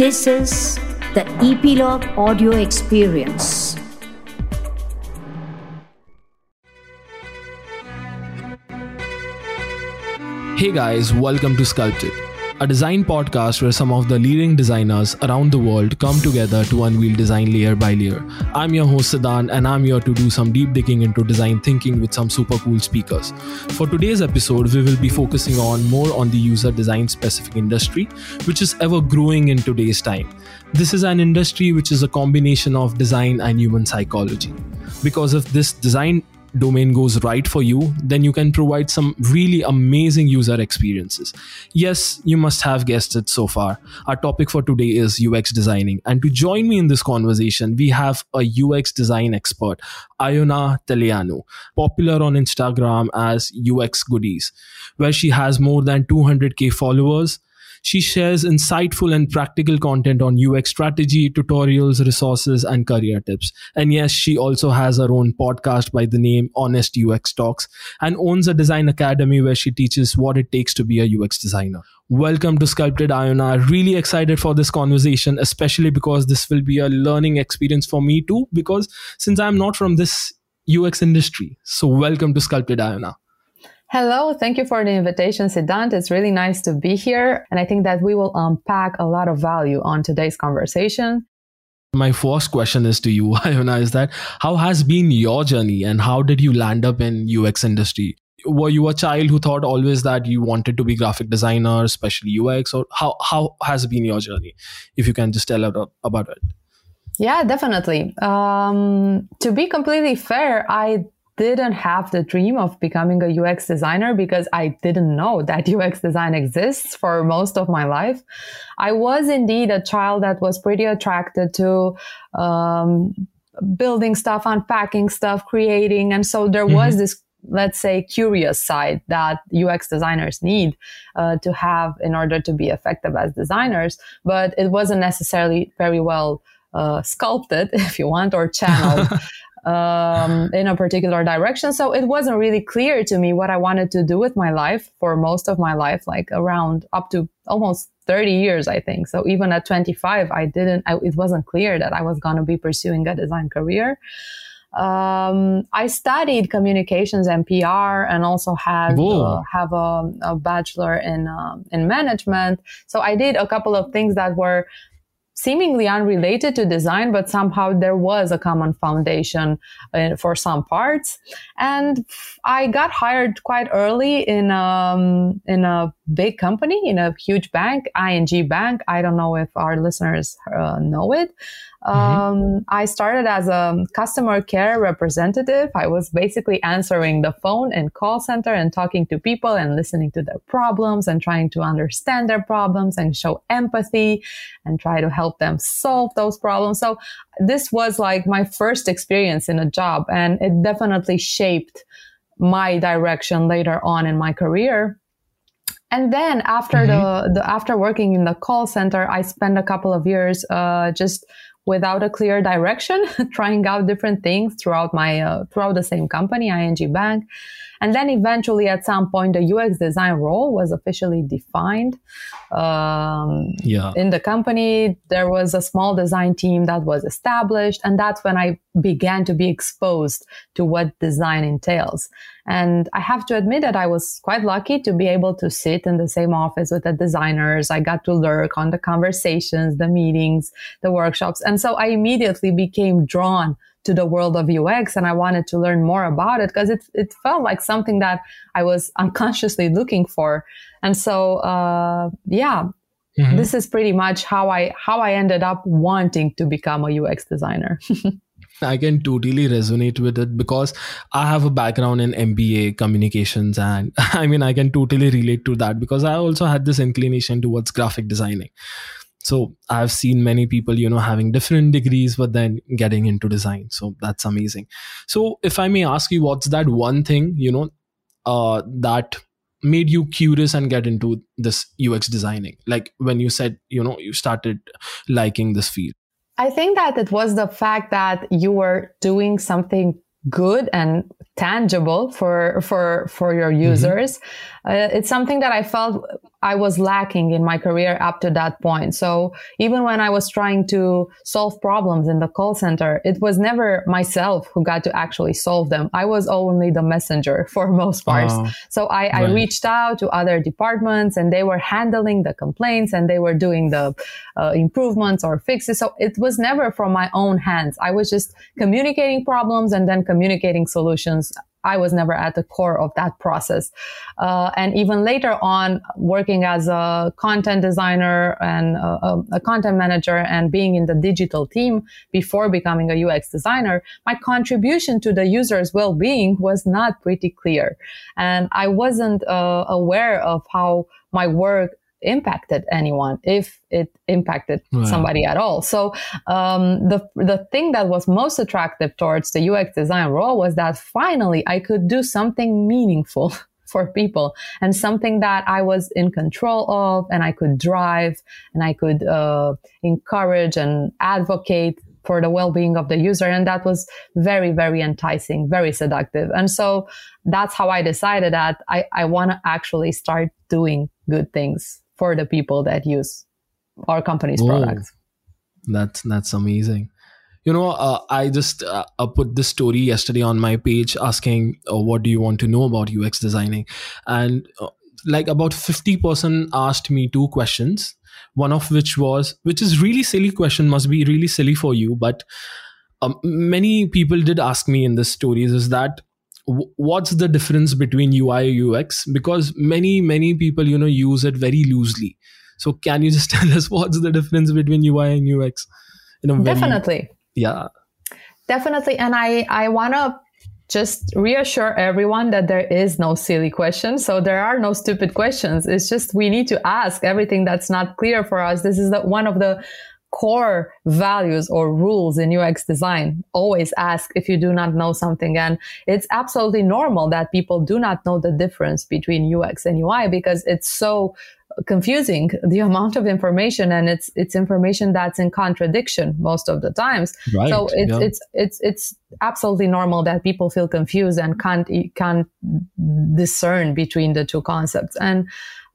This is the Epilogue Audio Experience. Hey guys, welcome to Sculpted, a design podcast where some of the leading designers around the world come together to unveil design layer by layer. I'm your host Siddhant, and I'm here to do some deep digging into design thinking with some super cool speakers. For today's episode, we will be focusing on more on the user design specific industry, which is ever growing in today's time. This is an industry which is a combination of design and human psychology. Because if this design domain goes right for you, then you can provide some really amazing user experiences. Yes, you must have guessed it so far. Our topic for today is UX designing. And to join me in this conversation, we have a UX design expert, Ioana Teleanu, popular on Instagram as UX Goodies, where she has more than 200k followers she shares insightful and practical content on UX strategy, tutorials, resources, and career tips. And yes, she also has her own podcast by the name Honest UX Talks and owns a design academy where she teaches what it takes to be a UX designer. Welcome to Sculpted Ioana. Really excited for this conversation, especially because this will be a learning experience for me too, because since I'm not from this UX industry. So welcome to Sculpted Ioana. Hello, thank you for the invitation, Siddhant. It's really nice to be here. And I think that we will unpack a lot of value on today's conversation. My first question is to you, Ioana, is that how has been your journey and how did you land up in UX industry? Were you a child who thought always that you wanted to be graphic designer, especially UX, or how, how has been your journey? If you can just tell about it. Yeah, definitely. Um, to be completely fair, I didn't have the dream of becoming a UX designer because I didn't know that UX design exists for most of my life. I was indeed a child that was pretty attracted to um, building stuff, unpacking stuff, creating. And so there mm-hmm. was this let's say curious side that UX designers need uh, to have in order to be effective as designers, but it wasn't necessarily very well uh, sculpted, if you want, or channeled um, in a particular direction. So it wasn't really clear to me what I wanted to do with my life for most of my life, like around up to almost 30 years, I think. So even at 25, I didn't, I, it wasn't clear that I was going to be pursuing a design career. Um, I studied communications and PR and also had, uh, have a, a, bachelor in, uh, in management. So I did a couple of things that were seemingly unrelated to design, but somehow there was a common foundation uh, for some parts. And I got hired quite early in um, in a big company, in a huge bank, ING Bank. I don't know if our listeners uh, know it. Mm-hmm. Um, I started as a customer care representative. I was basically answering the phone and call center and talking to people and listening to their problems and trying to understand their problems and show empathy and try to help them solve those problems. So this was like my first experience in a job and it definitely shaped my direction later on in my career. And then after mm-hmm. the, the, after working in the call center, I spent a couple of years, uh, just without a clear direction, trying out different things throughout my uh, throughout the same company, ING Bank. And then eventually at some point, the UX design role was officially defined. Um, yeah. In the company, there was a small design team that was established. And that's when I began to be exposed to what design entails. And I have to admit that I was quite lucky to be able to sit in the same office with the designers. I got to lurk on the conversations, the meetings, the workshops. And so I immediately became drawn to the world of UX and I wanted to learn more about it because it, it felt like something that I was unconsciously looking for. And so, uh, yeah, mm-hmm. this is pretty much how I, how I ended up wanting to become a UX designer. I can totally resonate with it because I have a background in MBA communications and I mean I can totally relate to that because I also had this inclination towards graphic designing so i've seen many people you know having different degrees but then getting into design so that's amazing so if i may ask you what's that one thing you know uh, that made you curious and get into this ux designing like when you said you know you started liking this field i think that it was the fact that you were doing something good and tangible for for for your mm-hmm. users mm-hmm. uh, it's something that i felt I was lacking in my career up to that point. So even when I was trying to solve problems in the call center, it was never myself who got to actually solve them. I was only the messenger for most parts. Oh, so I, right. I, reached out to other departments and they were handling the complaints and they were doing the uh, improvements or fixes. So it was never from my own hands. I was just communicating problems and then communicating solutions I was never at the core of that process. Uh, and even later on, working as a content designer and a, a, content manager and being in the digital team before becoming a UX designer, my contribution to the user's well-being was not pretty clear. And I wasn't uh, aware of how my work impacted anyone if it impacted right. somebody at all. So um, the the thing that was most attractive towards the ux design role was that finally i could do something meaningful for people and something that i was in control of and i could drive and i could uh, encourage and advocate for the well-being of the user. And that was very very enticing very seductive. And so that's how i decided that i, I want to actually start doing good things for the people that use our company's products. That's that's amazing. You know, uh, I just uh, put this story yesterday on my page asking, uh, "What do you want to know about UX designing?" And uh, like about fifty percent asked me two questions. One of which was, which is really silly question, must be really silly for you, but um, many people did ask me in this stories is that what's the difference between ui and ux because many many people you know use it very loosely so can you just tell us what's the difference between ui and ux definitely yeah definitely and i i want to just reassure everyone that there is no silly question. So there are no stupid questions. It's just we need to ask everything that's not clear for us. This is the, one of the core values or rules in UX design. Always ask if you do not know something. And it's absolutely normal that people do not know the difference between UX and UI because it's so confusing the amount of information and it's it's information that's in contradiction most of the times right, so it's yeah. it's it's it's absolutely normal that people feel confused and can't can't discern between the two concepts and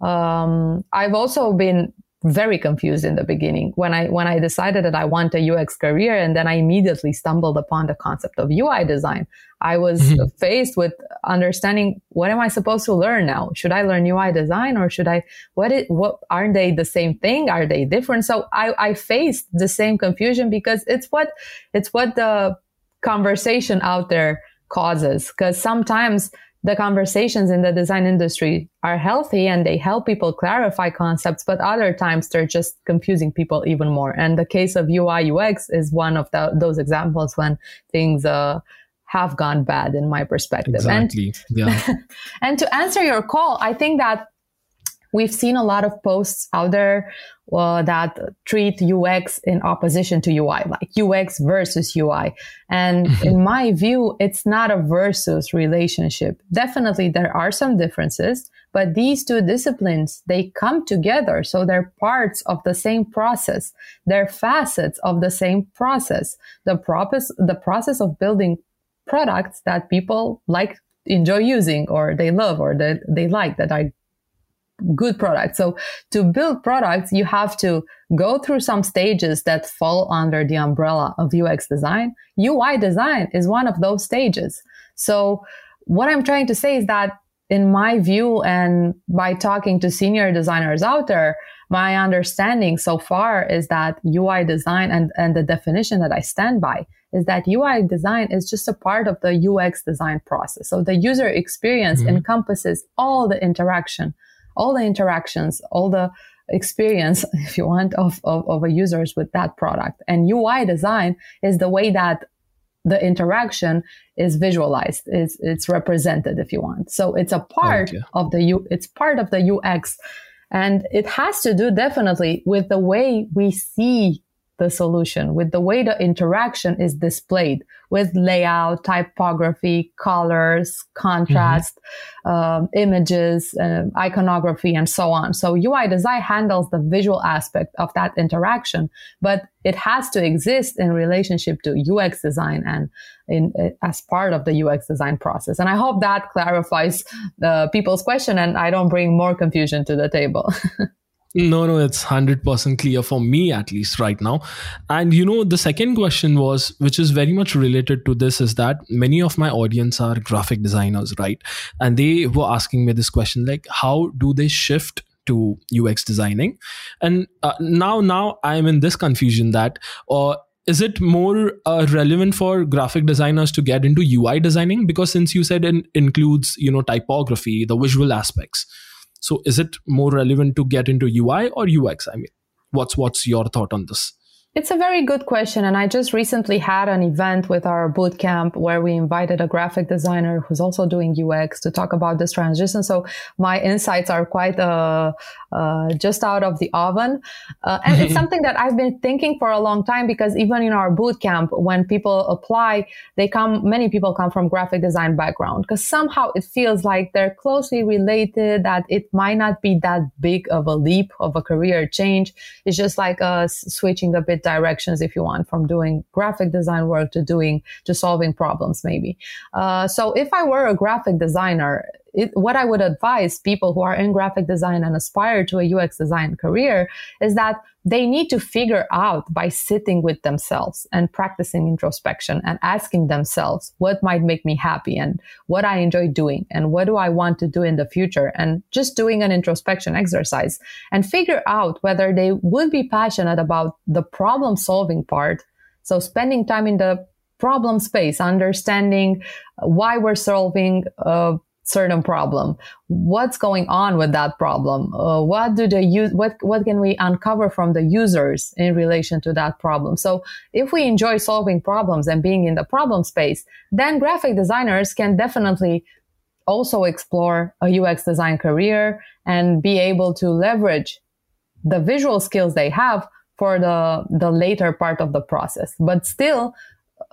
um, I've also been very confused in the beginning when I when I decided that I want a UX career and then I immediately stumbled upon the concept of UI design. I was mm-hmm. faced with understanding what am I supposed to learn now? Should I learn UI design or should I what it what aren't they the same thing? Are they different? So I, I faced the same confusion because it's what it's what the conversation out there causes. Because sometimes the conversations in the design industry are healthy and they help people clarify concepts, but other times they're just confusing people even more. And the case of UI UX is one of the, those examples when things uh, have gone bad in my perspective. Exactly. And, yeah. and to answer your call, I think that we've seen a lot of posts out there uh, that treat UX in opposition to UI, like UX versus UI. And in my view, it's not a versus relationship. Definitely there are some differences, but these two disciplines, they come together. So they're parts of the same process. They're facets of the same process. The process, the process of building products that people like enjoy using or they love or that they like that are good product. So to build products, you have to go through some stages that fall under the umbrella of UX design. UI design is one of those stages. So what I'm trying to say is that in my view and by talking to senior designers out there, my understanding so far is that UI design and, and the definition that I stand by is that UI design is just a part of the UX design process. So the user experience mm-hmm. encompasses all the interaction all the interactions, all the experience, if you want, of, of, of a users with that product. And UI design is the way that the interaction is visualized, is it's represented, if you want. So it's a part of the U, it's part of the UX. And it has to do definitely with the way we see the solution, with the way the interaction is displayed with layout, typography, colors, contrast, mm-hmm. images, uh, iconography, and so on. So UI design handles the visual aspect of that interaction, but it has to exist in relationship to UX design and in, uh, as part of the UX design process. And I hope that clarifies the people's question and I don't bring more confusion to the table. No, no, it's 100% clear for me, at least right now. And you know, the second question was, which is very much related to this, is that many of my audience are graphic designers, right? And they were asking me this question like, how do they shift to UX designing? And uh, now, now I'm in this confusion that, uh, is it more uh, relevant for graphic designers to get into UI designing? Because since you said it includes, you know, typography, the visual aspects so is it more relevant to get into UI or UX? I mean, what's what's your thought on this? It's a very good question. And I just recently had an event with our bootcamp where we invited a graphic designer who's also doing UX to talk about this transition. So my insights are quite uh, uh, just out of the oven. Uh, and it's something that I've been thinking for a long time because even in our bootcamp, when people apply, they come, many people come from graphic design background because somehow it feels like they're closely related, that it might not be that big of a leap of a career change. It's just like uh, switching a bit directions if you want from doing graphic design work to doing to solving problems maybe. Uh, so if i were a graphic designer it, what I would advise people who are in graphic design and aspire to a UX design career is that they need to figure out by sitting with themselves and practicing introspection and asking themselves what might make me happy and what I enjoy doing and what do I want to do in the future and just doing an introspection exercise and figure out whether they would be passionate about the problem solving part. So spending time in the problem space, understanding why we're solving a certain problem. What's going on with that problem? Uh, what do they use what what can we uncover from the users in relation to that problem? So if we enjoy solving problems and being in the problem space then graphic designers can definitely also explore a ux design career and be able to leverage the visual skills they have for the the later part of the process. But still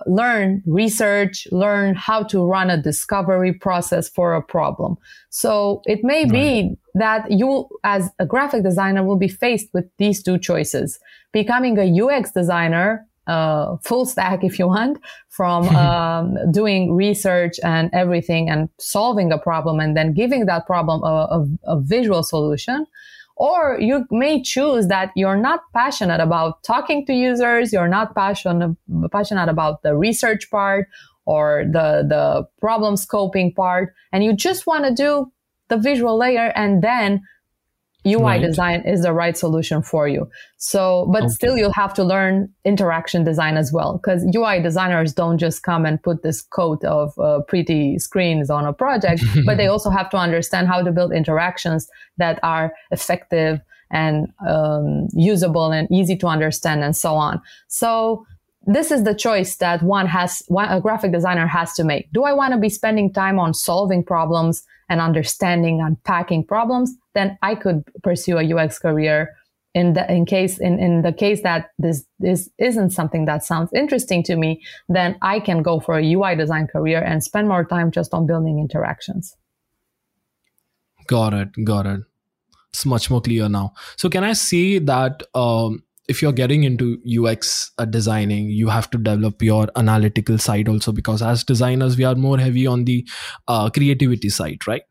learn research, learn how to run a discovery process for a problem. So it may be that you, as a graphic designer, will be faced with these two choices. Becoming a UX designer, uh, full stack, if you want, from um, doing research and everything and solving a problem and then giving that problem a, a, a visual solution or you may choose that you're not passionate about talking to users, you're not passionate, passionate about the research part or the, the problem scoping part, and you just want to do the visual layer and then UI right. design is the right solution for you. So, but okay. still you'll have to learn interaction design as well because UI designers don't just come and put this coat of uh, pretty screens on a project, but they also have to understand how to build interactions that are effective and um, usable and easy to understand and so on. So, this is the choice that one has, one, a graphic designer has to make. Do I want to be spending time on solving problems and understanding, unpacking problems? Then I could pursue a UX career. In the in case in, in the case that this this isn't something that sounds interesting to me, then I can go for a UI design career and spend more time just on building interactions. Got it. Got it. It's much more clear now. So can I say that um, if you're getting into UX uh, designing, you have to develop your analytical side also because as designers, we are more heavy on the uh, creativity side, right?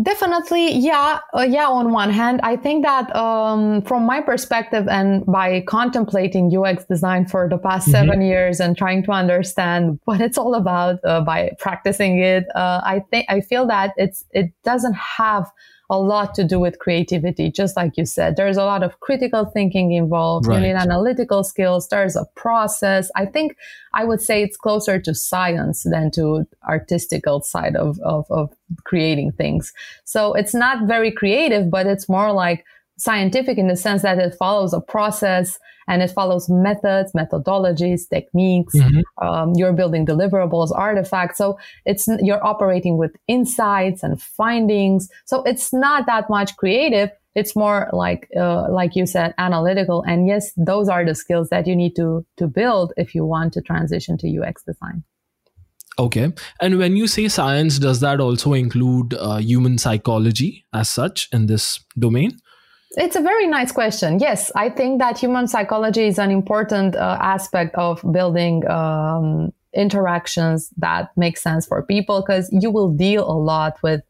Definitely, yeah, uh, yeah. On one hand, I think that um, from my perspective, and by contemplating UX design for the past mm-hmm. seven years and trying to understand what it's all about uh, by practicing it, uh, I think I feel that it's it doesn't have a lot to do with creativity, just like you said. There's a lot of critical thinking involved. Right. You need analytical skills. There's a process. I think I would say it's closer to science than to artistical side of, of, of creating things. So it's not very creative, but it's more like scientific in the sense that it follows a process and it follows methods, methodologies, techniques. Mm-hmm. Um, you're building deliverables, artifacts. So it's, you're operating with insights and findings. So it's not that much creative. it's more like uh, like you said analytical and yes those are the skills that you need to to build if you want to transition to ux design okay and when you say science does that also include uh, human psychology as such in this domain it's a very nice question. Yes, I think that human psychology is an important uh, aspect of building um, interactions that make sense for people because you will deal a lot with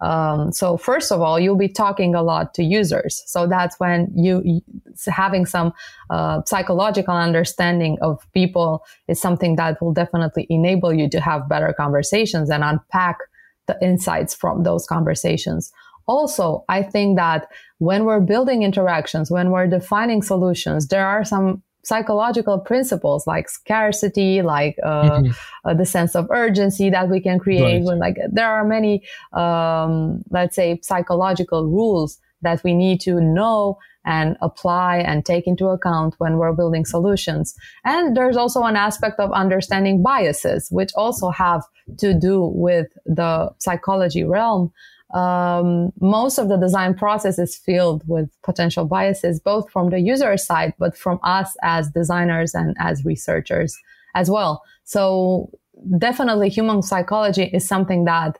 um, so first of all, you'll be talking a lot to users. So that's when you, having some uh, psychological understanding of people is something that will definitely enable you to have better conversations and unpack the insights from those conversations. Also, I think that when we're building interactions, when we're defining solutions, there are some psychological principles like scarcity, like uh, mm-hmm. uh, the sense of urgency that we can create. Right. When like there are many, um, let's say, psychological rules that we need to know and apply and take into account when we're building solutions. And there's also an aspect of understanding biases, which also have to do with the psychology realm um, most of the design process is filled with potential biases, both from the user side, but from us as designers and as researchers as well. So definitely human psychology is something that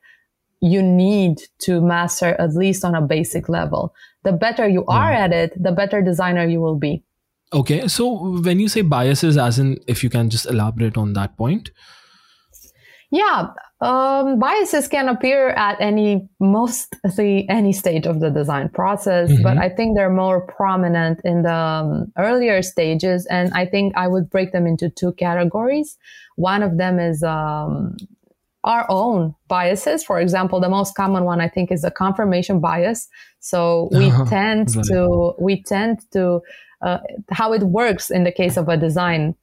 you need to master at least on a basic level. The better you are at it, the better designer you will be. Okay. So when you say biases, as in, if you can just elaborate on that point. Yeah, um, biases can appear at any mostly any stage of the design process, mm-hmm. but I think they're more prominent in the um, earlier stages, and I think I would break them into two categories. One of them is um, our own biases. For example, the most common one I think is the confirmation bias. So we tend to we tend to uh, how it works in the case of a design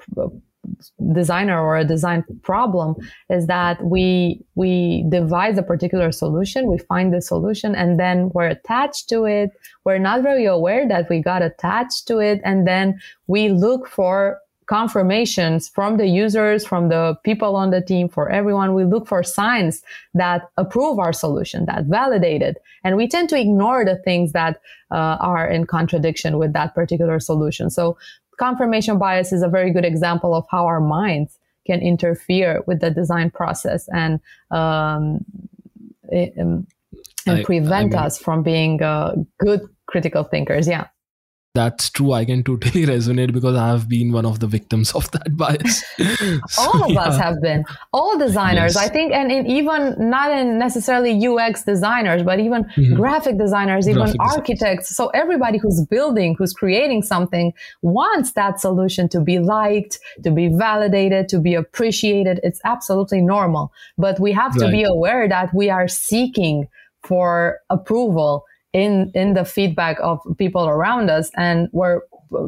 designer or a design problem is that we we devise a particular solution we find the solution and then we're attached to it. We're not very aware that we got attached to it and then we look for confirmations from the users from the people on the team for everyone. We look for signs that approve our solution that validate it. And we tend to ignore the things that uh, are in contradiction with that particular solution. So confirmation bias is a very good example of how our minds can interfere with the design process and um, it, um, and I, prevent I mean, us from being uh, good critical thinkers. Yeah that's true i can totally resonate because i have been one of the victims of that bias so, all of yeah. us have been all designers yes. i think and in even not in necessarily ux designers but even mm-hmm. graphic designers even graphic architects designers. so everybody who's building who's creating something wants that solution to be liked to be validated to be appreciated it's absolutely normal but we have right. to be aware that we are seeking for approval in in the feedback of people around us and we're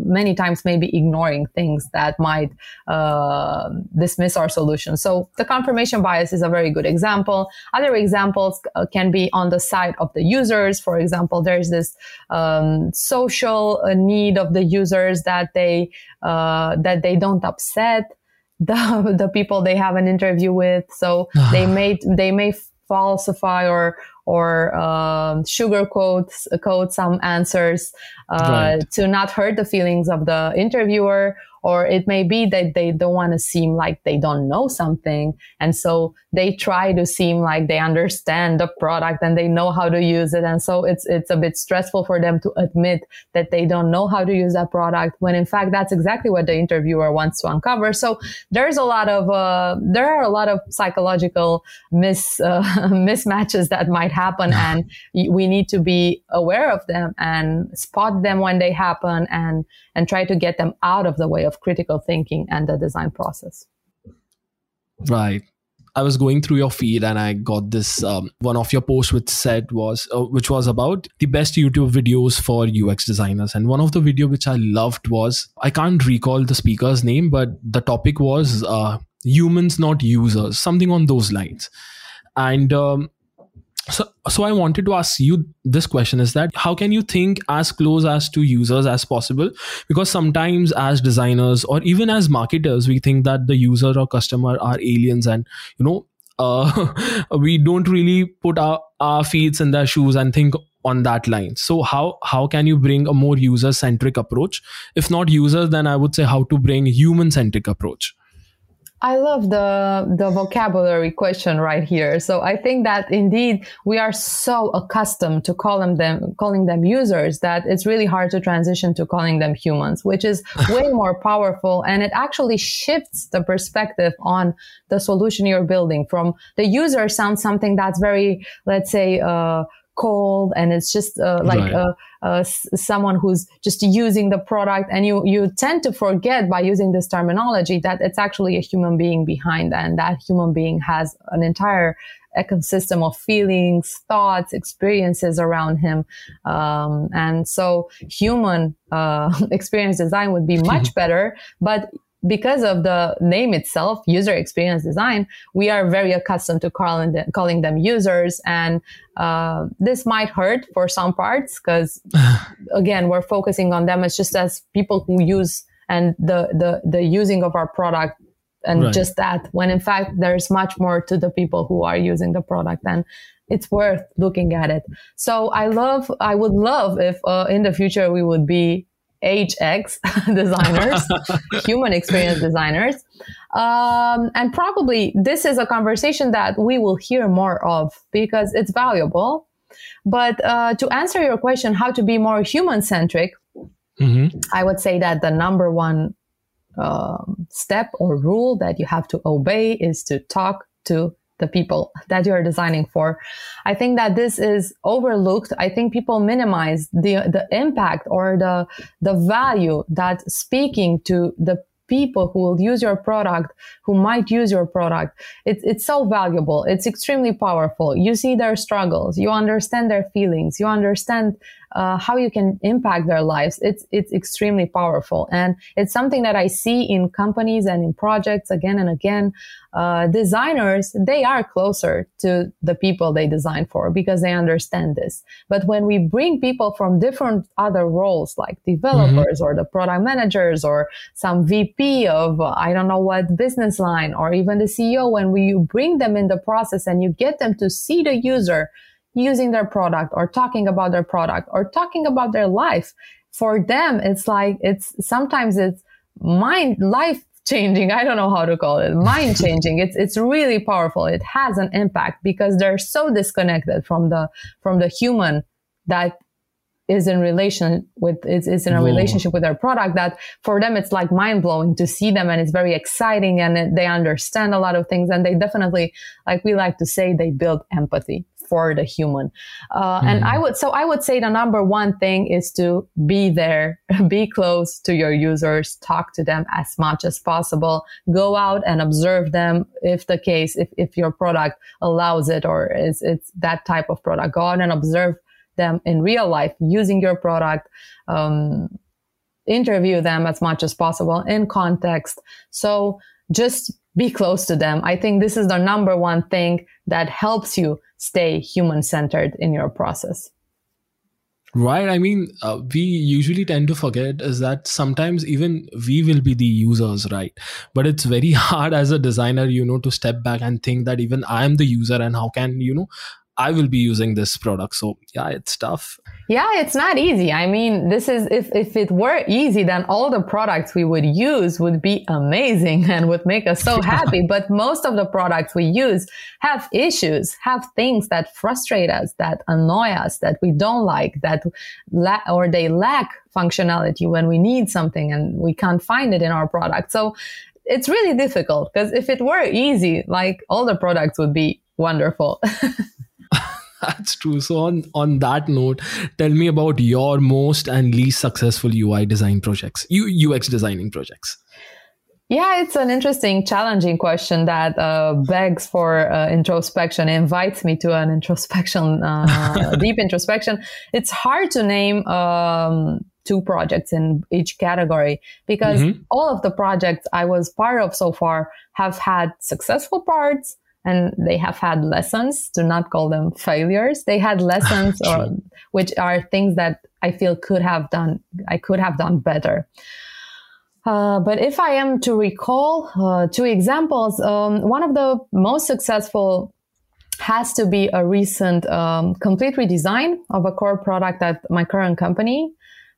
many times maybe ignoring things that might uh, dismiss our solution. So the confirmation bias is a very good example. Other examples uh, can be on the side of the users. For example, there's this um, social uh, need of the users that they uh, that they don't upset the the people they have an interview with. So they may they may falsify or or um, sugarcoat coat some answers right. to not hurt the feelings of the interviewer or it may be that they don't want to seem like they don't know something. And so they try to seem like they understand the product and they know how to use it. And so it's, it's a bit stressful for them to admit that they don't know how to use that product when in fact that's exactly what the interviewer wants to uncover. So there's a lot of, uh, there are a lot of psychological mis, uh, mismatches that might happen and we need to be aware of them and spot them when they happen and, and try to get them out of the way of critical thinking and the design process. Right. I was going through your feed and I got this um, one of your posts which said was uh, which was about the best YouTube videos for UX designers and one of the video which I loved was I can't recall the speaker's name but the topic was uh, humans not users something on those lines and um, so so i wanted to ask you this question is that how can you think as close as to users as possible? Because sometimes as designers or even as marketers we think that the user or customer are aliens and you know uh, we don't really put our, our feet in their shoes and think on that line. So how how can you bring a more user centric approach? If not users then i would say how to bring human centric approach I love the the vocabulary question right here. So I think that indeed we are so accustomed to calling them calling them users that it's really hard to transition to calling them humans, which is way more powerful and it actually shifts the perspective on the solution you're building from the user sounds something that's very let's say uh, cold and it's just uh, like right. Uh, someone who's just using the product and you you tend to forget by using this terminology that it's actually a human being behind that and that human being has an entire ecosystem of feelings thoughts experiences around him. Um, and so human uh, experience design would be much better but because of the name itself, user experience design, we are very accustomed to calling them, calling them users. And uh, this might hurt for some parts because, again, we're focusing on them as just as people who use and the, the, the using of our product and right. just that, when in fact, there's much more to the people who are using the product. And it's worth looking at it. So I love, I would love if uh, in the future we would be HX designers, human experience designers. Um, and probably this is a conversation that we will hear more of because it's valuable. But uh, to answer your question, how to be more human centric, mm-hmm. I would say that the number one um, step or rule that you have to obey is to talk to the people that you're designing for. I think that this is overlooked. I think people minimize the, the impact or the, the value that speaking to the people who will use your product, who might use your product. It's, it's so valuable. It's extremely powerful. You see their struggles. You understand their feelings. You understand uh, how you can impact their lives. It's, it's extremely powerful. And it's something that I see in companies and in projects again and again. Uh, designers, they are closer to the people they design for because they understand this. But when we bring people from different other roles, like developers mm-hmm. or the product managers or some VP of, uh, I don't know what business line or even the CEO, when we bring them in the process and you get them to see the user, using their product or talking about their product or talking about their life. For them, it's like, it's sometimes it's mind, life changing. I don't know how to call it. Mind changing. It's, it's really powerful. It has an impact because they're so disconnected from the, from the human that is in relation with is, is in a Whoa. relationship with their product that for them it's like mind blowing to see them and it's very exciting and they understand a lot of things and they definitely like we like to say they build empathy for the human. Uh, mm-hmm. And I would, so I would say the number one thing is to be there, be close to your users, talk to them as much as possible, go out and observe them if the case, if, if your product allows it or is, it's that type of product, go out and observe them in real life using your product. Um, interview them as much as possible in context. So just be close to them. I think this is the number one thing that helps you stay human centered in your process. Right. I mean, uh, we usually tend to forget is that sometimes even we will be the users, right? But it's very hard as a designer, you know, to step back and think that even I am the user and how can, you know, I will be using this product. So yeah, it's tough. Yeah, it's not easy. I mean, this is if if it were easy, then all the products we would use would be amazing and would make us so happy. but most of the products we use have issues, have things that frustrate us, that annoy us, that we don't like, that la- or they lack functionality when we need something and we can't find it in our product. So it's really difficult because if it were easy, like all the products would be wonderful. That's true. So on on that note, tell me about your most and least successful UI design projects, UX designing projects. Yeah, it's an interesting, challenging question that uh, begs for uh, introspection, invites me to an introspection, uh, deep introspection. It's hard to name um, two projects in each category because mm-hmm. all of the projects I was part of so far have had successful parts and they have had lessons to not call them failures they had lessons or, which are things that i feel could have done i could have done better uh, but if i am to recall uh, two examples um, one of the most successful has to be a recent um, complete redesign of a core product at my current company.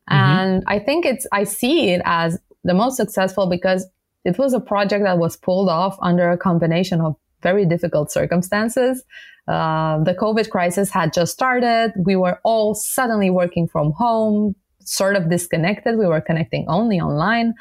Mm-hmm. And I think it's, I see it as the most successful because it was a project that was pulled off under a combination of very difficult circumstances. Uh, the COVID crisis had just started. We were all suddenly working from home, sort of disconnected. We were connecting only online.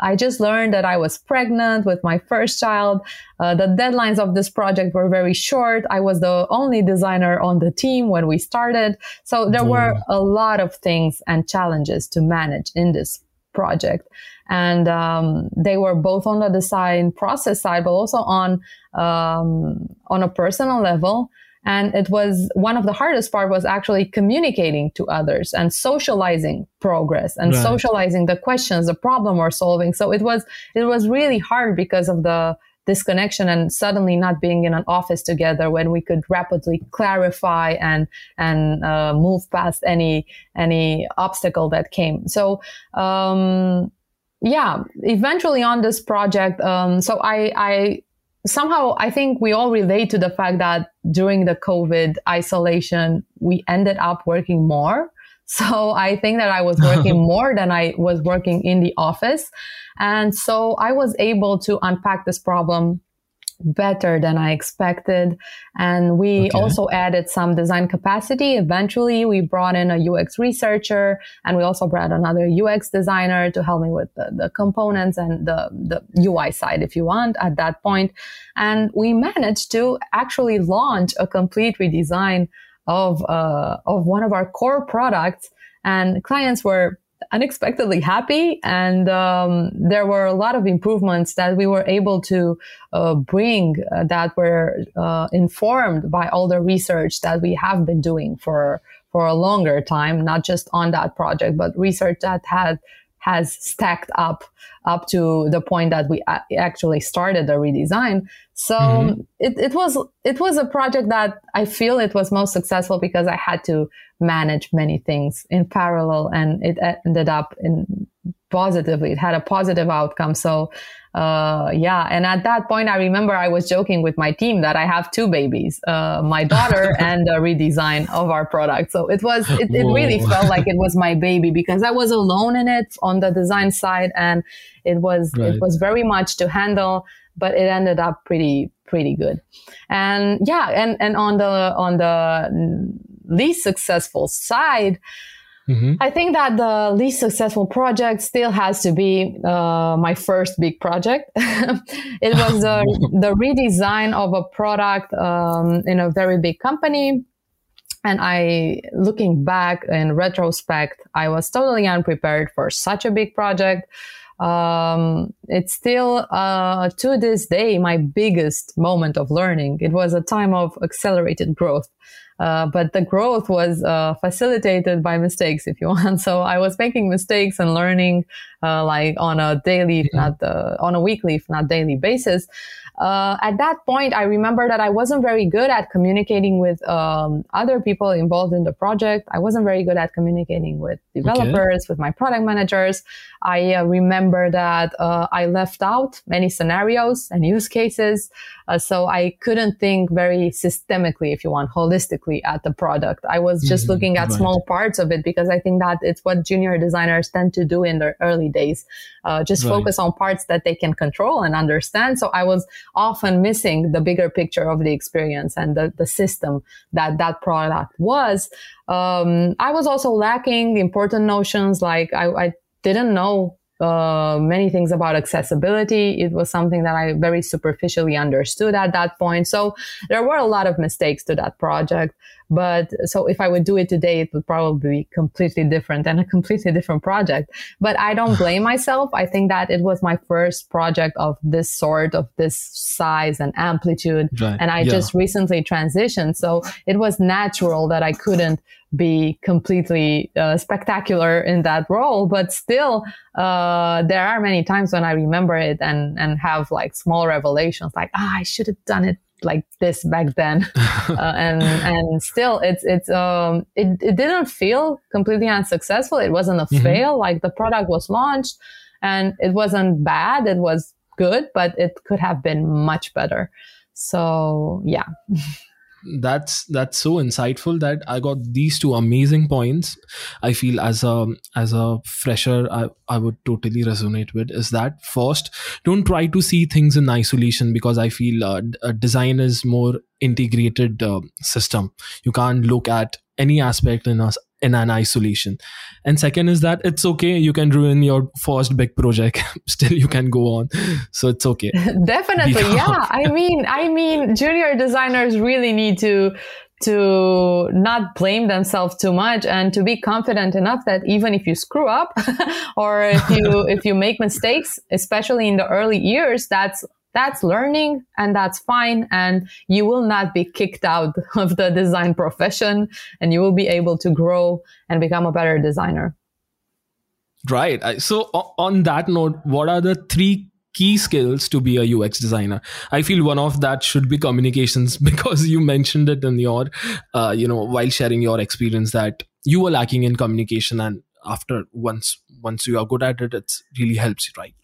I just learned that I was pregnant with my first child. Uh, the deadlines of this project were very short. I was the only designer on the team when we started. So there were a lot of things and challenges to manage in this project. And um, they were both on the design process side, but also on um, on a personal level. And it was one of the hardest part was actually communicating to others and socializing progress and right. socializing the questions, the problem we're solving. So it was, it was really hard because of the disconnection and suddenly not being in an office together when we could rapidly clarify and and uh, move past any any obstacle that came so um, yeah eventually on this project um, so i i somehow I think we all relate to the fact that during the COVID isolation, we ended up working more. So I think that I was working more than I was working in the office. And so I was able to unpack this problem better than I expected. And we okay. also added some design capacity. Eventually, we brought in a UX researcher and we also brought another UX designer to help me with the, the components and the, the UI side, if you want, at that point. And we managed to actually launch a complete redesign of, uh, of one of our core products. And clients were unexpectedly happy and um, there were a lot of improvements that we were able to uh, bring uh, that were uh, informed by all the research that we have been doing for for a longer time not just on that project but research that had has stacked up up to the point that we actually started the redesign. So mm-hmm. it, it was it was a project that I feel it was most successful because I had to manage many things in parallel, and it ended up in positively. It had a positive outcome. So uh, yeah. And at that point, I remember I was joking with my team that I have two babies, uh, my daughter and a redesign of our product. So it was, it, it really felt like it was my baby because I was alone in it on the design side and it was, right. it was very much to handle, but it ended up pretty, pretty good. And yeah. And, and on the, on the least successful side, Mm-hmm. I think that the least successful project still has to be uh, my first big project. it was the, the redesign of a product um, in a very big company. And I, looking back in retrospect, I was totally unprepared for such a big project. Um, it's still, uh, to this day, my biggest moment of learning. It was a time of accelerated growth. Uh, but the growth was uh, facilitated by mistakes, if you want. So I was making mistakes and learning, uh, like on a daily, mm-hmm. not uh, on a weekly, if not daily basis uh, at that point, I remember that I wasn't very good at communicating with um, other people involved in the project. I wasn't very good at communicating with developers, okay. with my product managers. I uh, remember that uh, I left out many scenarios and use cases. Uh, so I couldn't think very systemically, if you want, holistically at the product. I was just mm-hmm. looking at right. small parts of it because I think that it's what junior designers tend to do in their early days. Uh, just right. focus on parts that they can control and understand. So I was often missing the bigger picture of the experience and the, the system that that product was. Um, I was also lacking important notions like I, I didn't know uh, many things about accessibility. It was something that I very superficially understood at that point. So there were a lot of mistakes to that project. But so if I would do it today, it would probably be completely different and a completely different project. But I don't blame myself. I think that it was my first project of this sort, of this size and amplitude. Right. And I yeah. just recently transitioned. So it was natural that I couldn't be completely uh, spectacular in that role, but still, uh, there are many times when I remember it and and have like small revelations, like ah, I should have done it like this back then. Uh, and and still it's it's um it, it didn't feel completely unsuccessful. It wasn't a mm-hmm. fail. Like the product was launched and it wasn't bad. It was good but it could have been much better. So yeah that's that's so insightful that i got these two amazing points i feel as a as a fresher i, I would totally resonate with is that first don't try to see things in isolation because i feel uh, design is more integrated uh, system. You can't look at any aspect in us in an isolation. And second is that it's okay you can ruin your first big project. Still you can go on. So it's okay. Definitely yeah. I mean i mean junior designers really need to to not blame themselves too much and to be confident enough that even if you screw up or if you if you make mistakes especially in the early years that's that's learning and that's fine. And you will not be kicked out of the design profession and you will be able to grow and become a better designer. Right. So, on that note, what are the three key skills to be a UX designer? I feel one of that should be communications because you mentioned it in your, uh, you know, while sharing your experience that you were lacking in communication, and after once once you are good at it, it really helps you, right?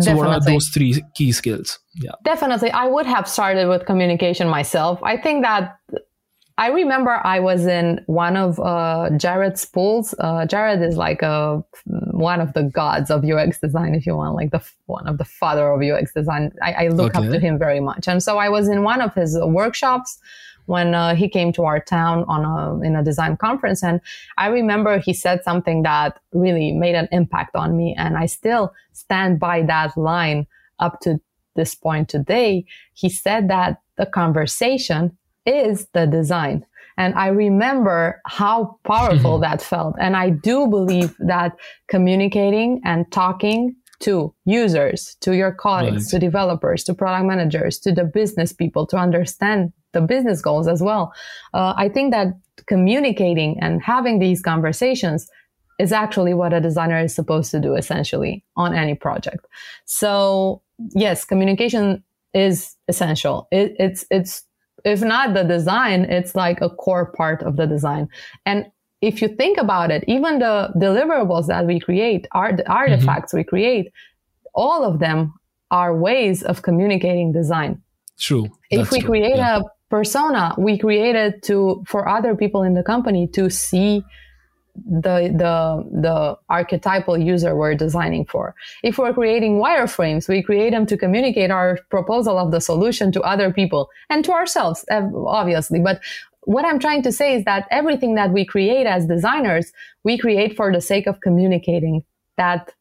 So what are those three key skills? Yeah. Definitely. I would have started with communication myself. I think that I remember I was in one of uh, Jared Spool's. Uh, Jared is like a, one of the gods of UX design, if you want, like the one of the father of UX design. I, I look okay. up to him very much. And so I was in one of his workshops when uh, he came to our town on a in a design conference and i remember he said something that really made an impact on me and i still stand by that line up to this point today he said that the conversation is the design and I remember how powerful that felt. And I do believe that communicating and talking to users, to your colleagues, right. to developers, to product managers, to the business people to understand the business goals as well. Uh, I think that communicating and having these conversations is actually what a designer is supposed to do essentially on any project. So yes, communication is essential. It, it's, it's, if not the design, it's like a core part of the design. And if you think about it, even the deliverables that we create, art, artifacts mm-hmm. we create, all of them are ways of communicating design. True. If we true. create yeah. a persona we created to for other people in the company to see the the the archetypal user we're designing for. If we're creating wireframes, we create them to communicate our proposal of the solution to other people and to ourselves, obviously. But what I'm trying to say is that everything that we create as designers, we create for the sake of communicating that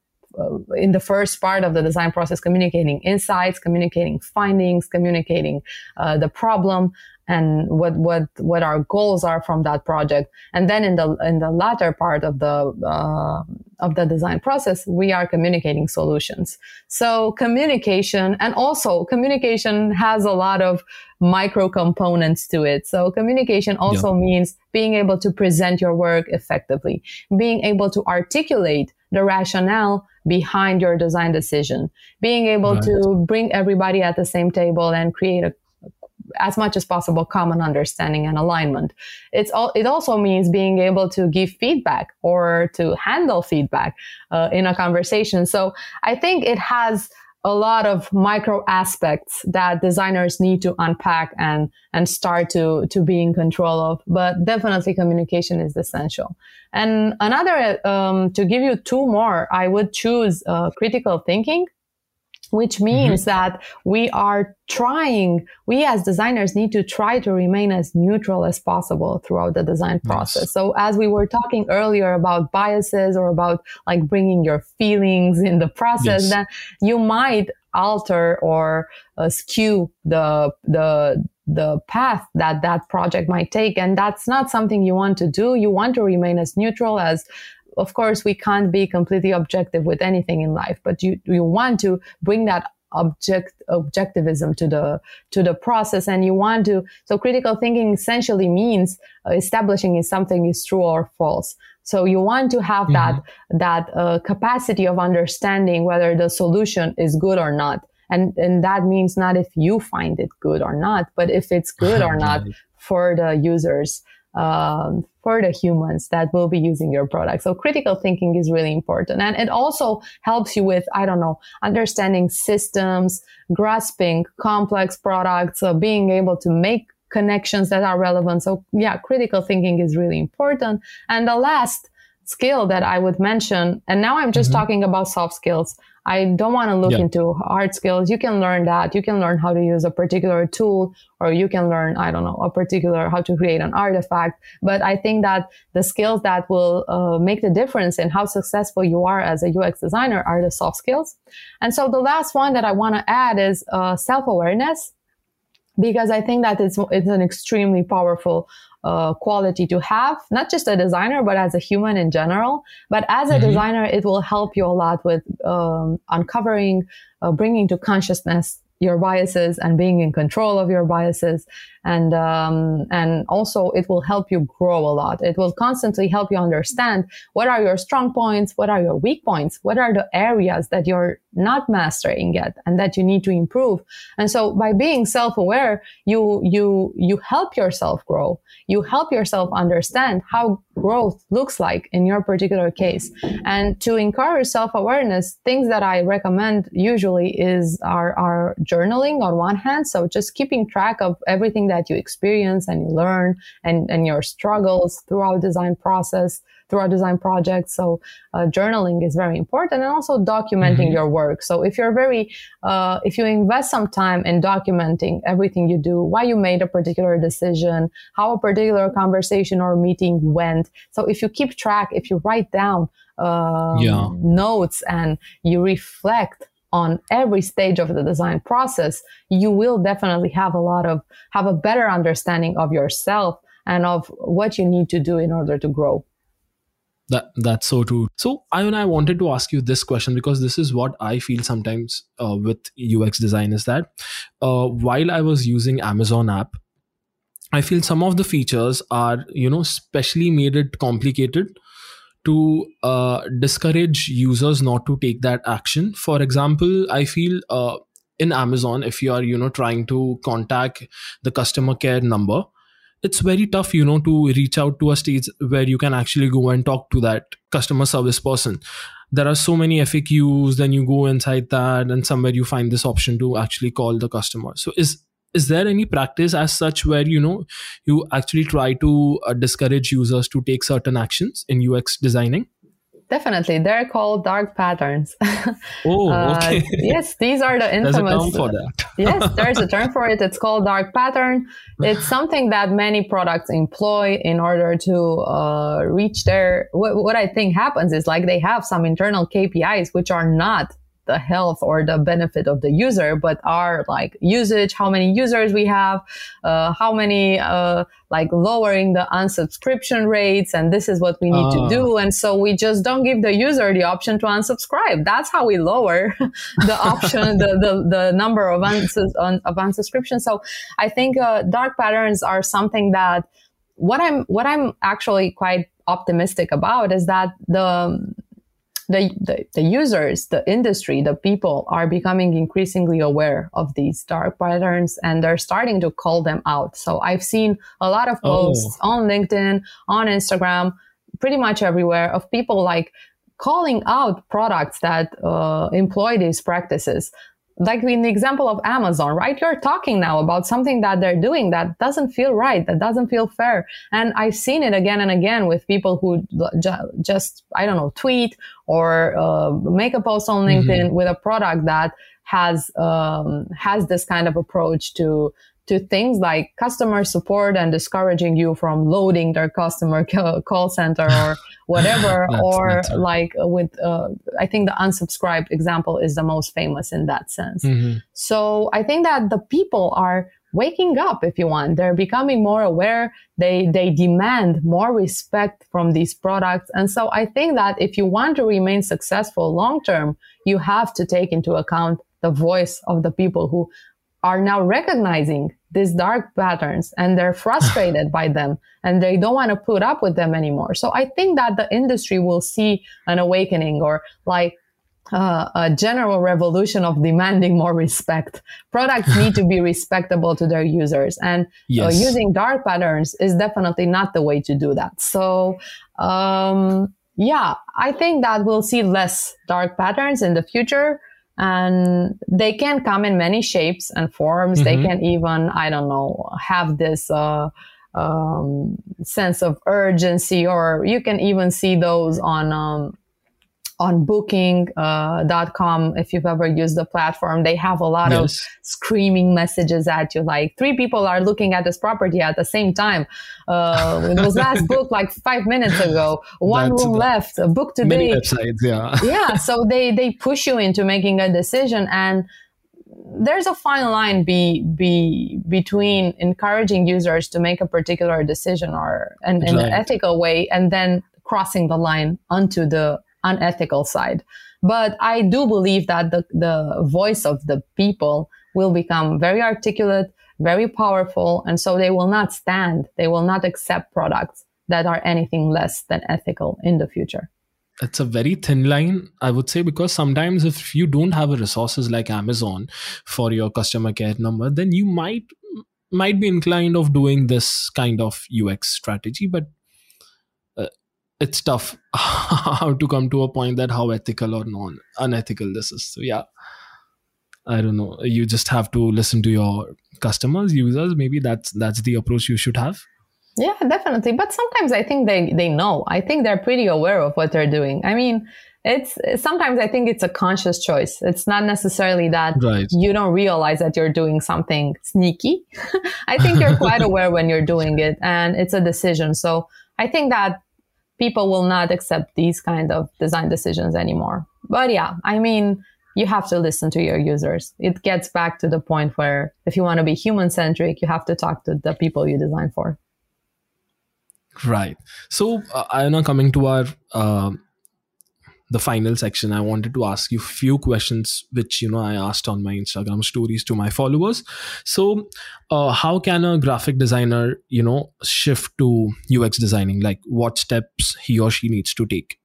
in the first part of the design process, communicating insights, communicating findings, communicating uh, the problem and what what what our goals are from that project. And then in the in the latter part of the uh, of the design process, we are communicating solutions. So communication and also communication has a lot of micro components to it. So communication also yeah. means being able to present your work effectively, being able to articulate the rationale behind your design decision, being able right. to bring everybody at the same table and create a as much as possible common understanding and alignment. It's all, it also means being able to give feedback or to handle feedback uh, in a conversation. So I think it has a lot of micro aspects that designers need to unpack and and start to to be in control of but definitely communication is essential. And another um, to give you two more i would choose uh, critical thinking which mm-hmm. means mm-hmm. that we are trying, we as designers need to try to remain as neutral as possible throughout the design process. So as we were talking earlier about biases or about like bringing your feelings in the process, yes. then you might alter or uh, skew the, the, the path that that project might take. And that's not something you want to do. You want to remain as neutral as of course, we can't be completely objective with anything in life, but you, you want to bring that object objectivism to the to the process and you want to so critical thinking essentially means uh, establishing if something is true or false. So you want to have mm-hmm. that that uh, capacity of understanding whether the solution is good or not. And and that means not if you find it good or not but if it's good or not for the users um, for the humans that will be using your product. So critical thinking is really important. And it also helps you with, I don't know, understanding systems, grasping complex products, uh, being able to make connections that are relevant. So yeah, critical thinking is really important. And the last skill that I would mention, and now I'm just mm-hmm. talking about soft skills. I don't want to look yeah. into hard skills. You can learn that. You can learn how to use a particular tool, or you can learn, I don't know, a particular, how to create an artifact. But I think that the skills that will uh, make the difference in how successful you are as a UX designer are the soft skills. And so the last one that I want to add is uh, self awareness because I think that it's, it's an extremely powerful uh, quality to have, not just a designer, but as a human in general. But as a mm-hmm. designer, it will help you a lot with um, uncovering, uh, bringing to consciousness your biases and being in control of your biases. And um, and also it will help you grow a lot. It will constantly help you understand what are your strong points what are your weak points what are the areas that you're not mastering yet and that you need to improve. And so by being self-aware you you you help yourself grow. You help yourself understand how growth looks like in your particular case. And to encourage self-awareness things that i recommend usually is our, our journaling on one hand. So just keeping track of everything that you experience and you learn and, and your struggles throughout design process, throughout design projects. So uh, journaling is very important and also documenting mm-hmm. your work. So if you're very, uh, if you invest some time in documenting everything you do, why you made a particular decision, how a particular conversation or meeting went. So if you keep track, if you write down um, yeah. notes and you reflect on every stage of the design process, you will definitely have a lot of, have a better understanding of yourself and of what you need to do in order to grow. That that's so true. So I and I wanted to ask you this question because this is what I feel sometimes uh, with UX design is that uh, while I was using Amazon app, I feel some of the features are you know specially made it complicated to uh, discourage users not to take that action for example i feel uh, in amazon if you are you know trying to contact the customer care number it's very tough you know to reach out to a stage where you can actually go and talk to that customer service person. There are so many faqs then you go inside that and somewhere you find this option to actually call the customer. So is is there any practice as such where you know you actually try to uh, discourage users to take certain actions in ux designing Definitely, they're called dark patterns. Oh, uh, okay. Uh, yes, these are the infamous. There's a term for that. yes, there's a term for it. It's called dark pattern. It's something that many products employ in order to uh, reach their. What, what I think happens is like they have some internal KPIs which are not the health or the benefit of the user, but are like usage, how many users we have, uh, how many, uh, like lowering the unsubscription rates. And this is what we need uh. to do. Ah. And so we just don't give the user the option to unsubscribe. That's how we lower the option, the, the, the number of, uns- of unsubscription. So I think, uh, dark patterns are something that what I'm, what I'm actually quite optimistic about is that the, the, the, the, users, the industry, the people are becoming increasingly aware of these dark patterns and they're starting to call them out. So I've seen a lot of oh. posts oh. on LinkedIn, on Instagram, pretty much everywhere of people like calling out products that uh, employ these practices like in the example of Amazon, right? You're talking now about something that they're doing that doesn't feel right, that doesn't feel fair. And I've seen it again and again with people who just, I don't know, tweet or uh, make a post on mm-hmm. LinkedIn mm-hmm. with a product that has um, has this kind of approach to to things like customer support and discouraging you from loading their customer call center or whatever or like with uh, i think the unsubscribed example is the most famous in that sense. Mm-hmm. so i think that the people are waking up if you want. They're becoming more aware. They they demand more respect from these products. And so i think that if you want to remain successful long term you have to take into account the voice of the people who are now recognizing these dark patterns and they're frustrated by them and they don't want to put up with them anymore. So I think that the industry will see an awakening or like uh, a general revolution of demanding more respect. Products need to be respectable to their users, and uh, yes. uh, using dark patterns is definitely not the way to do that. So, um, yeah, I think that we'll see less dark patterns in the future and they can come in many shapes and forms. Mm-hmm. They can even, I don't know, have this, uh, um, sense of urgency, or you can even see those on um, on booking.com uh, if you've ever used the platform. They have a lot yes. of screaming messages at you like three people are looking at this property at the same time. Uh, it was last booked like five minutes ago. One That's room left a book today. many websites yeah. Yeah so they they push you into making a decision and there's a fine line be, be between encouraging users to make a particular decision or an, in right. an ethical way and then crossing the line onto the unethical side. But I do believe that the, the voice of the people will become very articulate, very powerful. And so they will not stand. They will not accept products that are anything less than ethical in the future it's a very thin line i would say because sometimes if you don't have resources like amazon for your customer care number then you might might be inclined of doing this kind of ux strategy but it's tough how to come to a point that how ethical or non unethical this is so yeah i don't know you just have to listen to your customers users maybe that's that's the approach you should have yeah, definitely. But sometimes I think they, they know. I think they're pretty aware of what they're doing. I mean, it's sometimes I think it's a conscious choice. It's not necessarily that right. you don't realize that you're doing something sneaky. I think you're quite aware when you're doing it and it's a decision. So I think that people will not accept these kind of design decisions anymore. But yeah, I mean, you have to listen to your users. It gets back to the point where if you want to be human centric, you have to talk to the people you design for. Right. So, uh, I know coming to our uh, the final section, I wanted to ask you a few questions, which you know I asked on my Instagram stories to my followers. So, uh, how can a graphic designer, you know, shift to UX designing? Like, what steps he or she needs to take?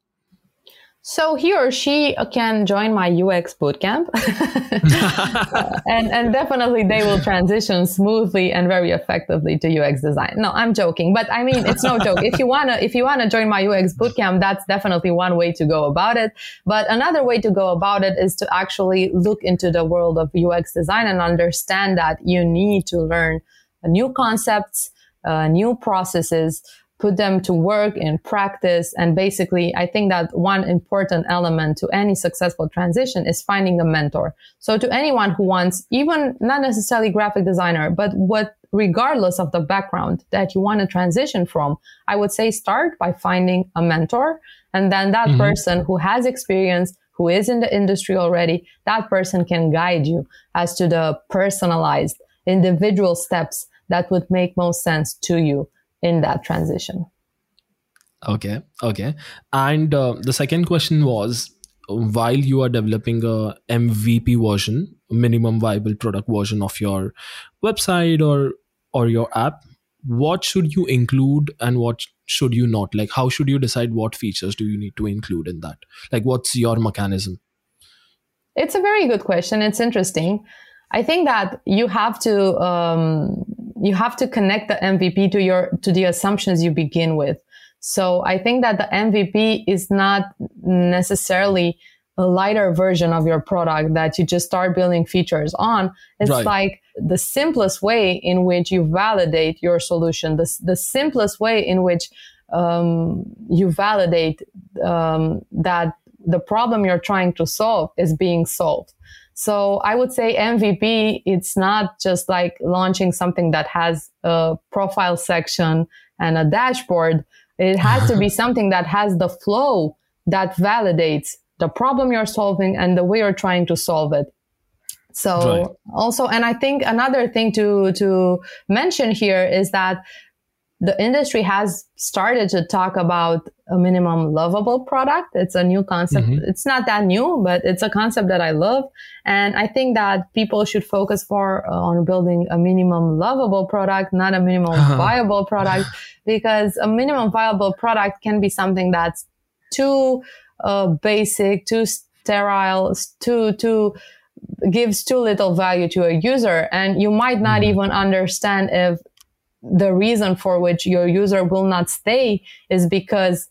So he or she can join my UX bootcamp, and and definitely they will transition smoothly and very effectively to UX design. No, I'm joking, but I mean it's no joke. If you wanna if you wanna join my UX bootcamp, that's definitely one way to go about it. But another way to go about it is to actually look into the world of UX design and understand that you need to learn new concepts, uh, new processes put them to work in practice. And basically, I think that one important element to any successful transition is finding a mentor. So to anyone who wants, even not necessarily graphic designer, but what, regardless of the background that you want to transition from, I would say start by finding a mentor. And then that mm-hmm. person who has experience, who is in the industry already, that person can guide you as to the personalized individual steps that would make most sense to you in that transition. Okay, okay. And uh, the second question was while you are developing a MVP version, minimum viable product version of your website or or your app, what should you include and what should you not? Like how should you decide what features do you need to include in that? Like what's your mechanism? It's a very good question. It's interesting. I think that you have to um, you have to connect the MVP to your, to the assumptions you begin with. So I think that the MVP is not necessarily a lighter version of your product that you just start building features on. It's right. like the simplest way in which you validate your solution, the, the simplest way in which um, you validate um, that the problem you're trying to solve is being solved. So I would say MVP, it's not just like launching something that has a profile section and a dashboard. It has to be something that has the flow that validates the problem you're solving and the way you're trying to solve it. So right. also, and I think another thing to, to mention here is that the industry has started to talk about a minimum lovable product. It's a new concept. Mm-hmm. It's not that new, but it's a concept that I love. And I think that people should focus more on building a minimum lovable product, not a minimum viable product, because a minimum viable product can be something that's too uh, basic, too sterile, too, too, gives too little value to a user. And you might not mm-hmm. even understand if the reason for which your user will not stay is because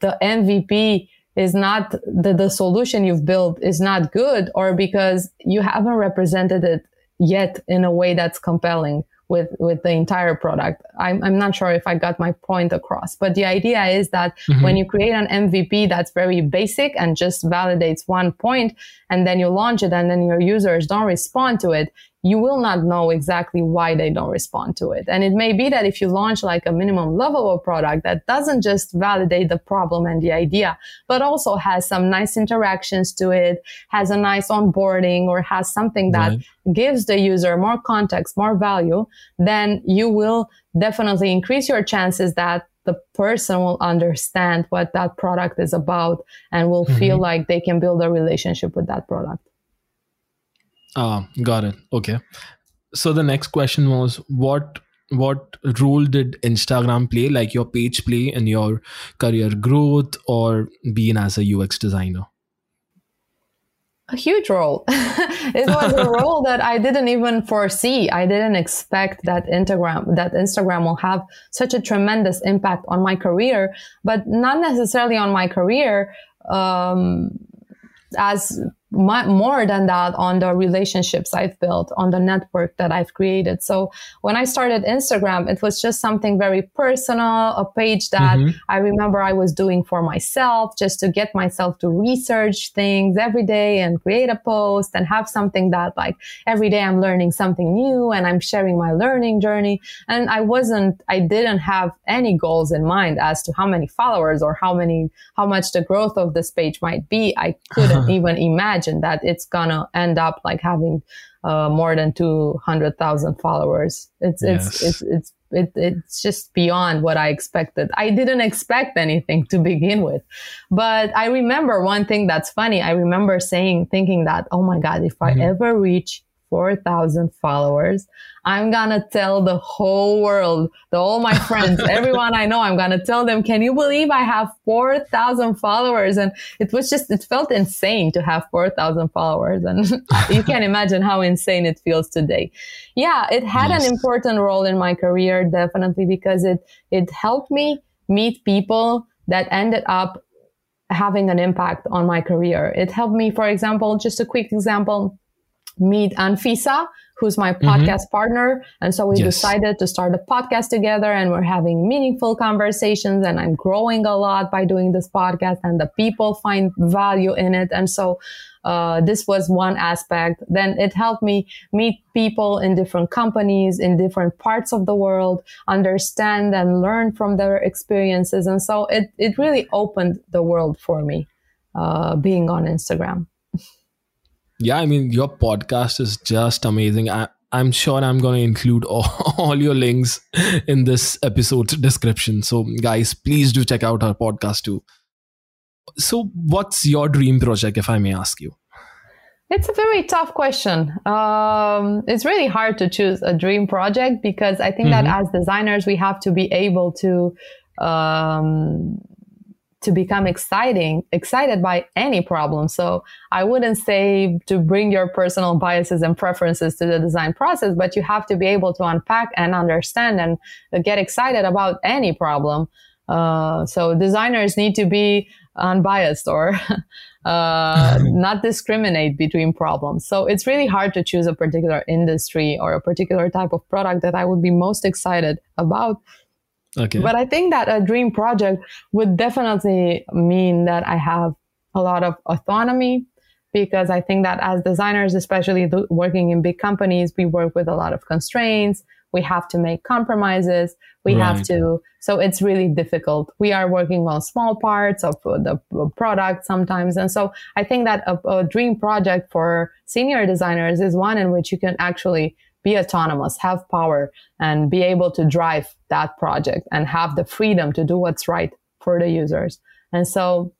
the MVP is not the, the solution you've built is not good or because you haven't represented it yet in a way that's compelling with with the entire product. I'm I'm not sure if I got my point across, but the idea is that mm-hmm. when you create an MVP that's very basic and just validates one point, and then you launch it, and then your users don't respond to it, you will not know exactly why they don't respond to it. And it may be that if you launch like a minimum lovable product that doesn't just validate the problem and the idea, but also has some nice interactions to it, has a nice onboarding or has something that right. gives the user more context, more value, then you will definitely increase your chances that the person will understand what that product is about and will mm-hmm. feel like they can build a relationship with that product. Ah, got it. Okay. So the next question was what what role did Instagram play, like your page play in your career growth or being as a UX designer? A huge role. it was a role that I didn't even foresee. I didn't expect that Instagram, that Instagram will have such a tremendous impact on my career, but not necessarily on my career. Um, as more than that on the relationships I've built, on the network that I've created. So when I started Instagram, it was just something very personal, a page that mm-hmm. I remember I was doing for myself just to get myself to research things every day and create a post and have something that like every day I'm learning something new and I'm sharing my learning journey. And I wasn't, I didn't have any goals in mind as to how many followers or how many, how much the growth of this page might be. I couldn't even imagine imagine that it's gonna end up like having uh, more than 200,000 followers. It's, yes. it's, it's, it's, it, it's just beyond what I expected. I didn't expect anything to begin with. But I remember one thing that's funny. I remember saying, thinking that, oh my God, if I mm-hmm. ever reach 4,000 followers. I'm gonna tell the whole world, the, all my friends, everyone I know, I'm gonna tell them, can you believe I have 4,000 followers? And it was just, it felt insane to have 4,000 followers. And you can imagine how insane it feels today. Yeah, it had yes. an important role in my career, definitely, because it, it helped me meet people that ended up having an impact on my career. It helped me, for example, just a quick example meet Anfisa, who's my mm-hmm. podcast mm-hmm. partner. And so we yes. decided to start a podcast together and we're having meaningful conversations and I'm growing a lot by doing this podcast and the people find value in it. And so, uh, this was one aspect. Then it helped me meet people in different companies in different parts of the world, understand and learn from their experiences. And so it, it really opened the world for me, uh, being on Instagram yeah i mean your podcast is just amazing I, i'm sure i'm going to include all, all your links in this episode's description so guys please do check out our podcast too so what's your dream project if i may ask you it's a very tough question. Um, it's really hard to choose a dream project because I think mm-hmm. that as designers, we have to be able to um, to become exciting, excited by any problem. So I wouldn't say to bring your personal biases and preferences to the design process, but you have to be able to unpack and understand and get excited about any problem. Uh, so designers need to be unbiased or uh, not discriminate between problems. So it's really hard to choose a particular industry or a particular type of product that I would be most excited about. Okay. But I think that a dream project would definitely mean that I have a lot of autonomy because I think that as designers, especially working in big companies, we work with a lot of constraints. We have to make compromises. We right. have to, so it's really difficult. We are working on small parts of the product sometimes. And so I think that a, a dream project for senior designers is one in which you can actually be autonomous, have power and be able to drive that project and have the freedom to do what's right for the users. And so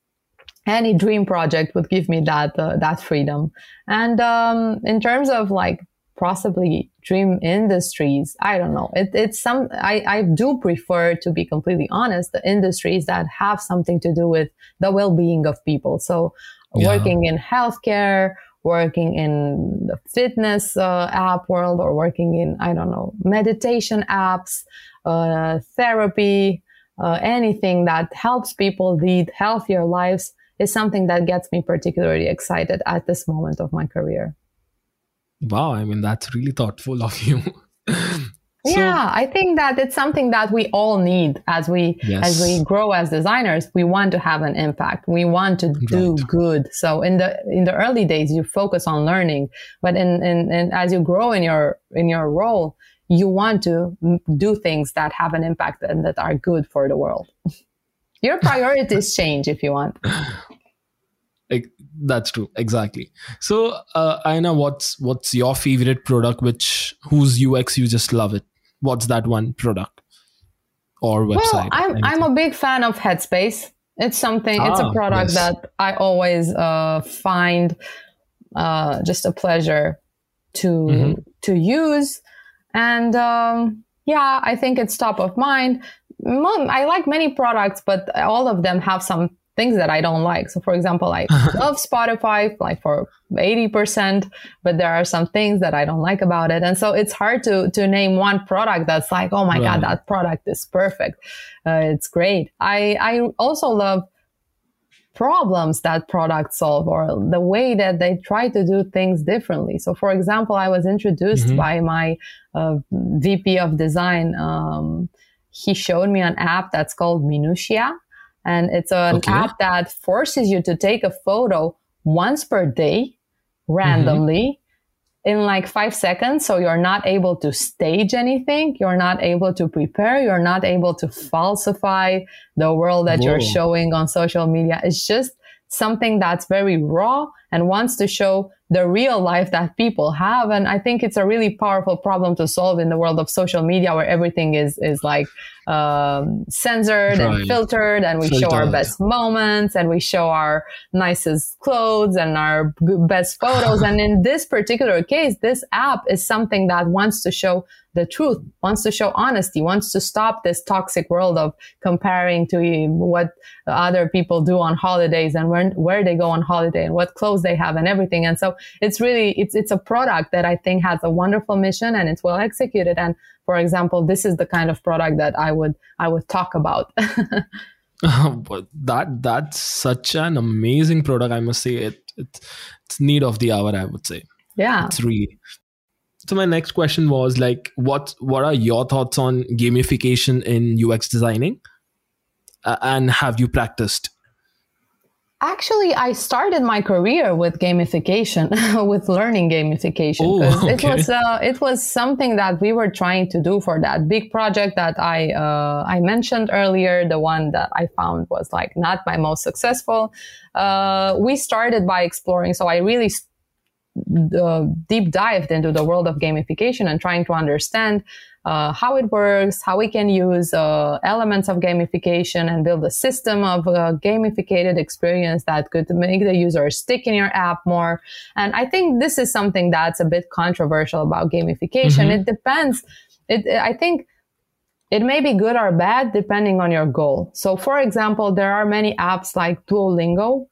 any dream project would give me that, uh, that freedom. And, um, in terms of like possibly dream industries, I don't know. It, it's some, I, I do prefer to be completely honest, the industries that have something to do with the well-being of people. So yeah. working in healthcare, working in the fitness uh, app world or working in, I don't know, meditation apps, uh, therapy, uh, anything that helps people lead healthier lives is something that gets me particularly excited at this moment of my career. Wow, I mean that's really thoughtful of you. So, yeah, I think that it's something that we all need as we yes. as we grow as designers. We want to have an impact. We want to do right. good. So in the in the early days, you focus on learning, but in, in, in as you grow in your in your role, you want to do things that have an impact and that are good for the world. your priorities change if you want. That's true, exactly. So, uh, Ioana, what's what's your favorite product? Which whose UX you just love it? What's that one product or website? Well, I'm I'm a big fan of Headspace. It's something. Ah, it's a ah, product yes. that I always uh, find uh, just a pleasure to mm-hmm. to use, and um, yeah, I think it's top of mind. I like many products, but all of them have some things that I don't like. So for example, I love Spotify like for 80%, but there are some things that I don't like about it. And so it's hard to, to name one product that's like, oh my right. God, that product is perfect. Uh, it's great. I, I also love problems that products solve or the way that they try to do things differently. So for example, I was introduced mm-hmm. by my uh, VP of design. Um, he showed me an app that's called Minutiae and it's an okay. app that forces you to take a photo once per day randomly mm-hmm. in like five seconds. So you're not able to stage anything. You're not able to prepare. You're not able to falsify the world that Whoa. you're showing on social media. It's just something that's very raw and wants to show the real life that people have. And I think it's a really powerful problem to solve in the world of social media where everything is, is like, um, censored right. and filtered and we show our best moments and we show our nicest clothes and our best photos. and in this particular case, this app is something that wants to show the truth, wants to show honesty, wants to stop this toxic world of comparing to what other people do on holidays and where, where they go on holiday and what clothes they have and everything. And so it's really, it's, it's a product that I think has a wonderful mission and it's well executed. And for example, this is the kind of product that I would, I would talk about. but that that's such an amazing product i must say it, it it's need of the hour i would say yeah it's really so my next question was like what what are your thoughts on gamification in ux designing uh, and have you practiced Actually, I started my career with gamification, with learning gamification. Oh, okay. It was uh, it was something that we were trying to do for that big project that I uh, I mentioned earlier. The one that I found was like not my most successful. Uh, we started by exploring. So I really uh, deep dived into the world of gamification and trying to understand uh, how it works, how we can use uh, elements of gamification and build a system of uh, gamificated experience that could make the user stick in your app more. And I think this is something that's a bit controversial about gamification. Mm-hmm. It depends. It, I think it may be good or bad depending on your goal. So, for example, there are many apps like Duolingo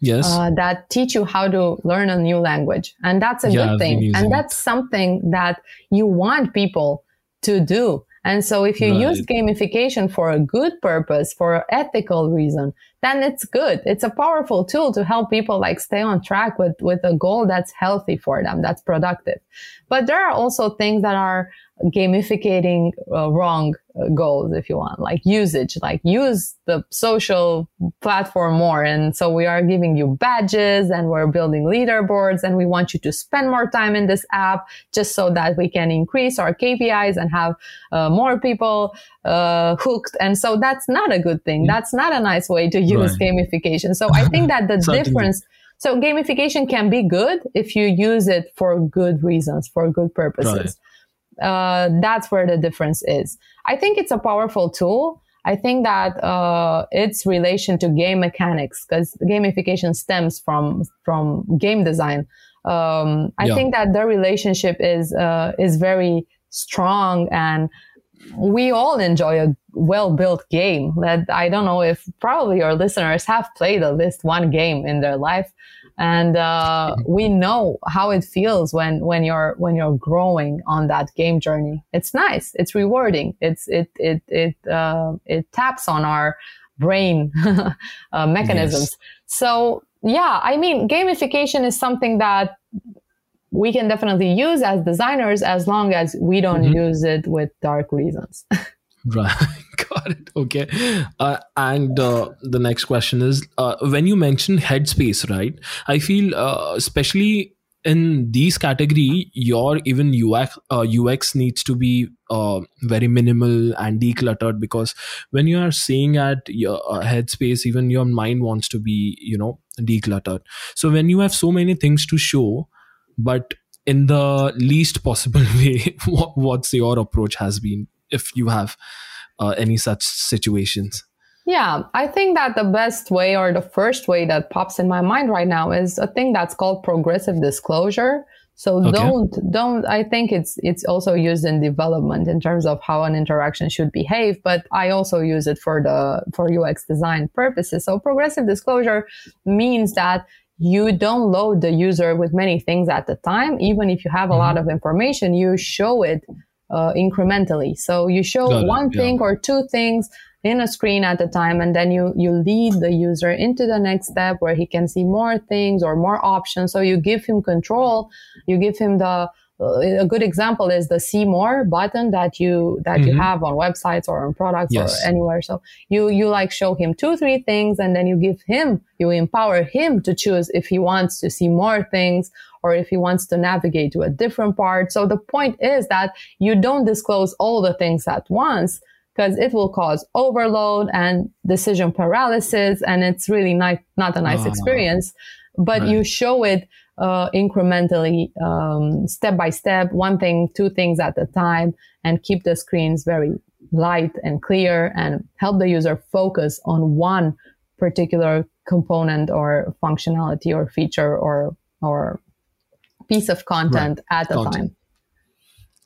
yes uh, that teach you how to learn a new language and that's a yeah, good thing and that's something that you want people to do and so if you right. use gamification for a good purpose for an ethical reason then it's good. It's a powerful tool to help people like stay on track with with a goal that's healthy for them that's productive. But there are also things that are gamificating uh, wrong uh, goals if you want like usage like use the social platform more. And so we are giving you badges and we're building leaderboards and we want you to spend more time in this app just so that we can increase our kpis and have uh, more people uh, hooked. And so that's not a good thing. That's not a nice way to use right. gamification so i think that the difference so gamification can be good if you use it for good reasons for good purposes right uh, that's where the difference is. I think it's a powerful tool. I think that uh, its relation to game mechanics, because gamification stems from from game design. Um, I yeah. think that the relationship is uh, is very strong, and we all enjoy a well built game. That I don't know if probably your listeners have played at least one game in their life and uh, we know how it feels when when you're when you're growing on that game journey. It's nice. It's rewarding. It's it it it uh, it taps on our brain uh, mechanisms. Yes. So yeah, I mean, gamification is something that we can definitely use as designers as long as we don't mm-hmm. use it with dark reasons. right. Got it. Okay. Uh, and uh, the next question is uh, when you mention headspace right? I feel uh, especially in these category your even ux ux uh, needs to be uh, very minimal and decluttered because when you are seeing at your headspace even your mind wants to be you know decluttered. So when you have so many things to show but in the least possible way what, what's your approach has been if you have uh, any such situations? Yeah, I think that the best way or the first way that pops in my mind right now is a thing that's called progressive disclosure. So okay. don't don't I think it's it's also used in development in terms of how an interaction should behave, but I also use it for the for UX design purposes. So progressive disclosure means that you don't load the user with many things at the time. Even if you have a mm-hmm. lot of information, you show it uh, incrementally. So you show Got one it, thing yeah. or two things in a screen at a time, and then you you lead the user into the next step where he can see more things or more options. So you give him control. You give him the a good example is the see more button that you that mm-hmm. you have on websites or on products yes. or anywhere so you you like show him two three things and then you give him you empower him to choose if he wants to see more things or if he wants to navigate to a different part so the point is that you don't disclose all the things at once because it will cause overload and decision paralysis and it's really not not a nice oh. experience but right. you show it uh, incrementally, um, step by step, one thing, two things at a time, and keep the screens very light and clear and help the user focus on one particular component or functionality or feature or or piece of content right. at a content.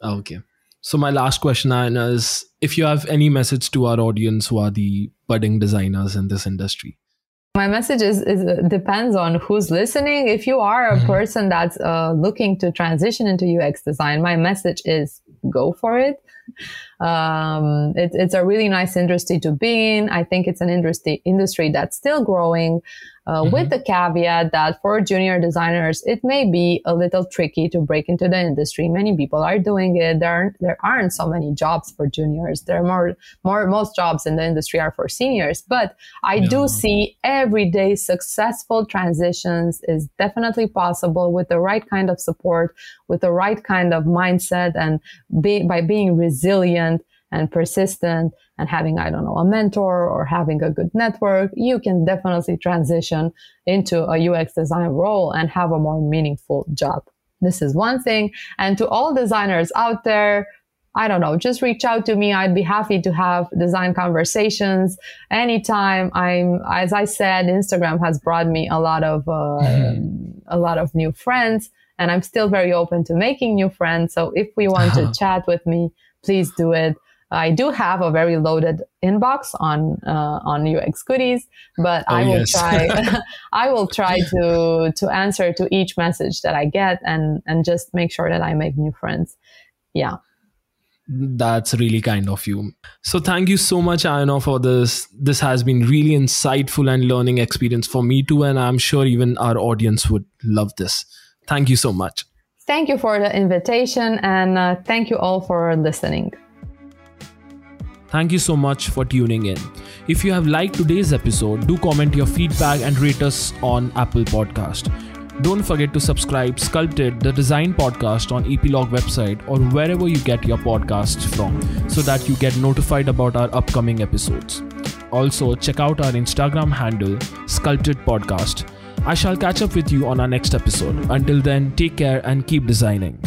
time. Okay. So my last question, Ioana, is if you have any message to our audience who are the budding designers in this industry. My message is, is depends on who's listening. If you are a mm-hmm. person that's uh, looking to transition into UX design, my message is go for it. Um, it, it's a really nice industry to be in. I think it's an industry industry that's still growing. Uh, mm-hmm. with the caveat that for junior designers, it may be a little tricky to break into the industry. Many people are doing it. There aren't, there aren't so many jobs for juniors. There are more, more, most jobs in the industry are for seniors, but I yeah. do see everyday successful transitions is definitely possible with the right kind of support, with the right kind of mindset and be, by being resilient and persistent and having, I don't know, a mentor or having a good network, you can definitely transition into a UX design role and have a more meaningful job. This is one thing. And to all designers out there, I don't know, just reach out to me. I'd be happy to have design conversations anytime. I'm, as I said, Instagram has brought me a lot of, uh, mm-hmm. a lot of new friends and I'm still very open to making new friends. So if we want to chat with me, please do it. I do have a very loaded inbox on uh, on UX goodies, but oh, I will yes. try. I will try to to answer to each message that I get and and just make sure that I make new friends. Yeah. That's really kind of you. So thank you so much, Ioana, for this. This has been really insightful and learning experience for me too, and I'm sure even our audience would love this. Thank you so much. Thank you for the invitation, and uh, thank you all for listening. Thank you so much for tuning in. If you have liked today's episode, do comment your feedback and rate us on Apple Podcast. Don't forget to subscribe Sculpted, the design podcast on Epilogue website or wherever you get your podcasts from so that you get notified about our upcoming episodes. Also, check out our Instagram handle, Sculpted Podcast. I shall catch up with you on our next episode. Until then, take care and keep designing.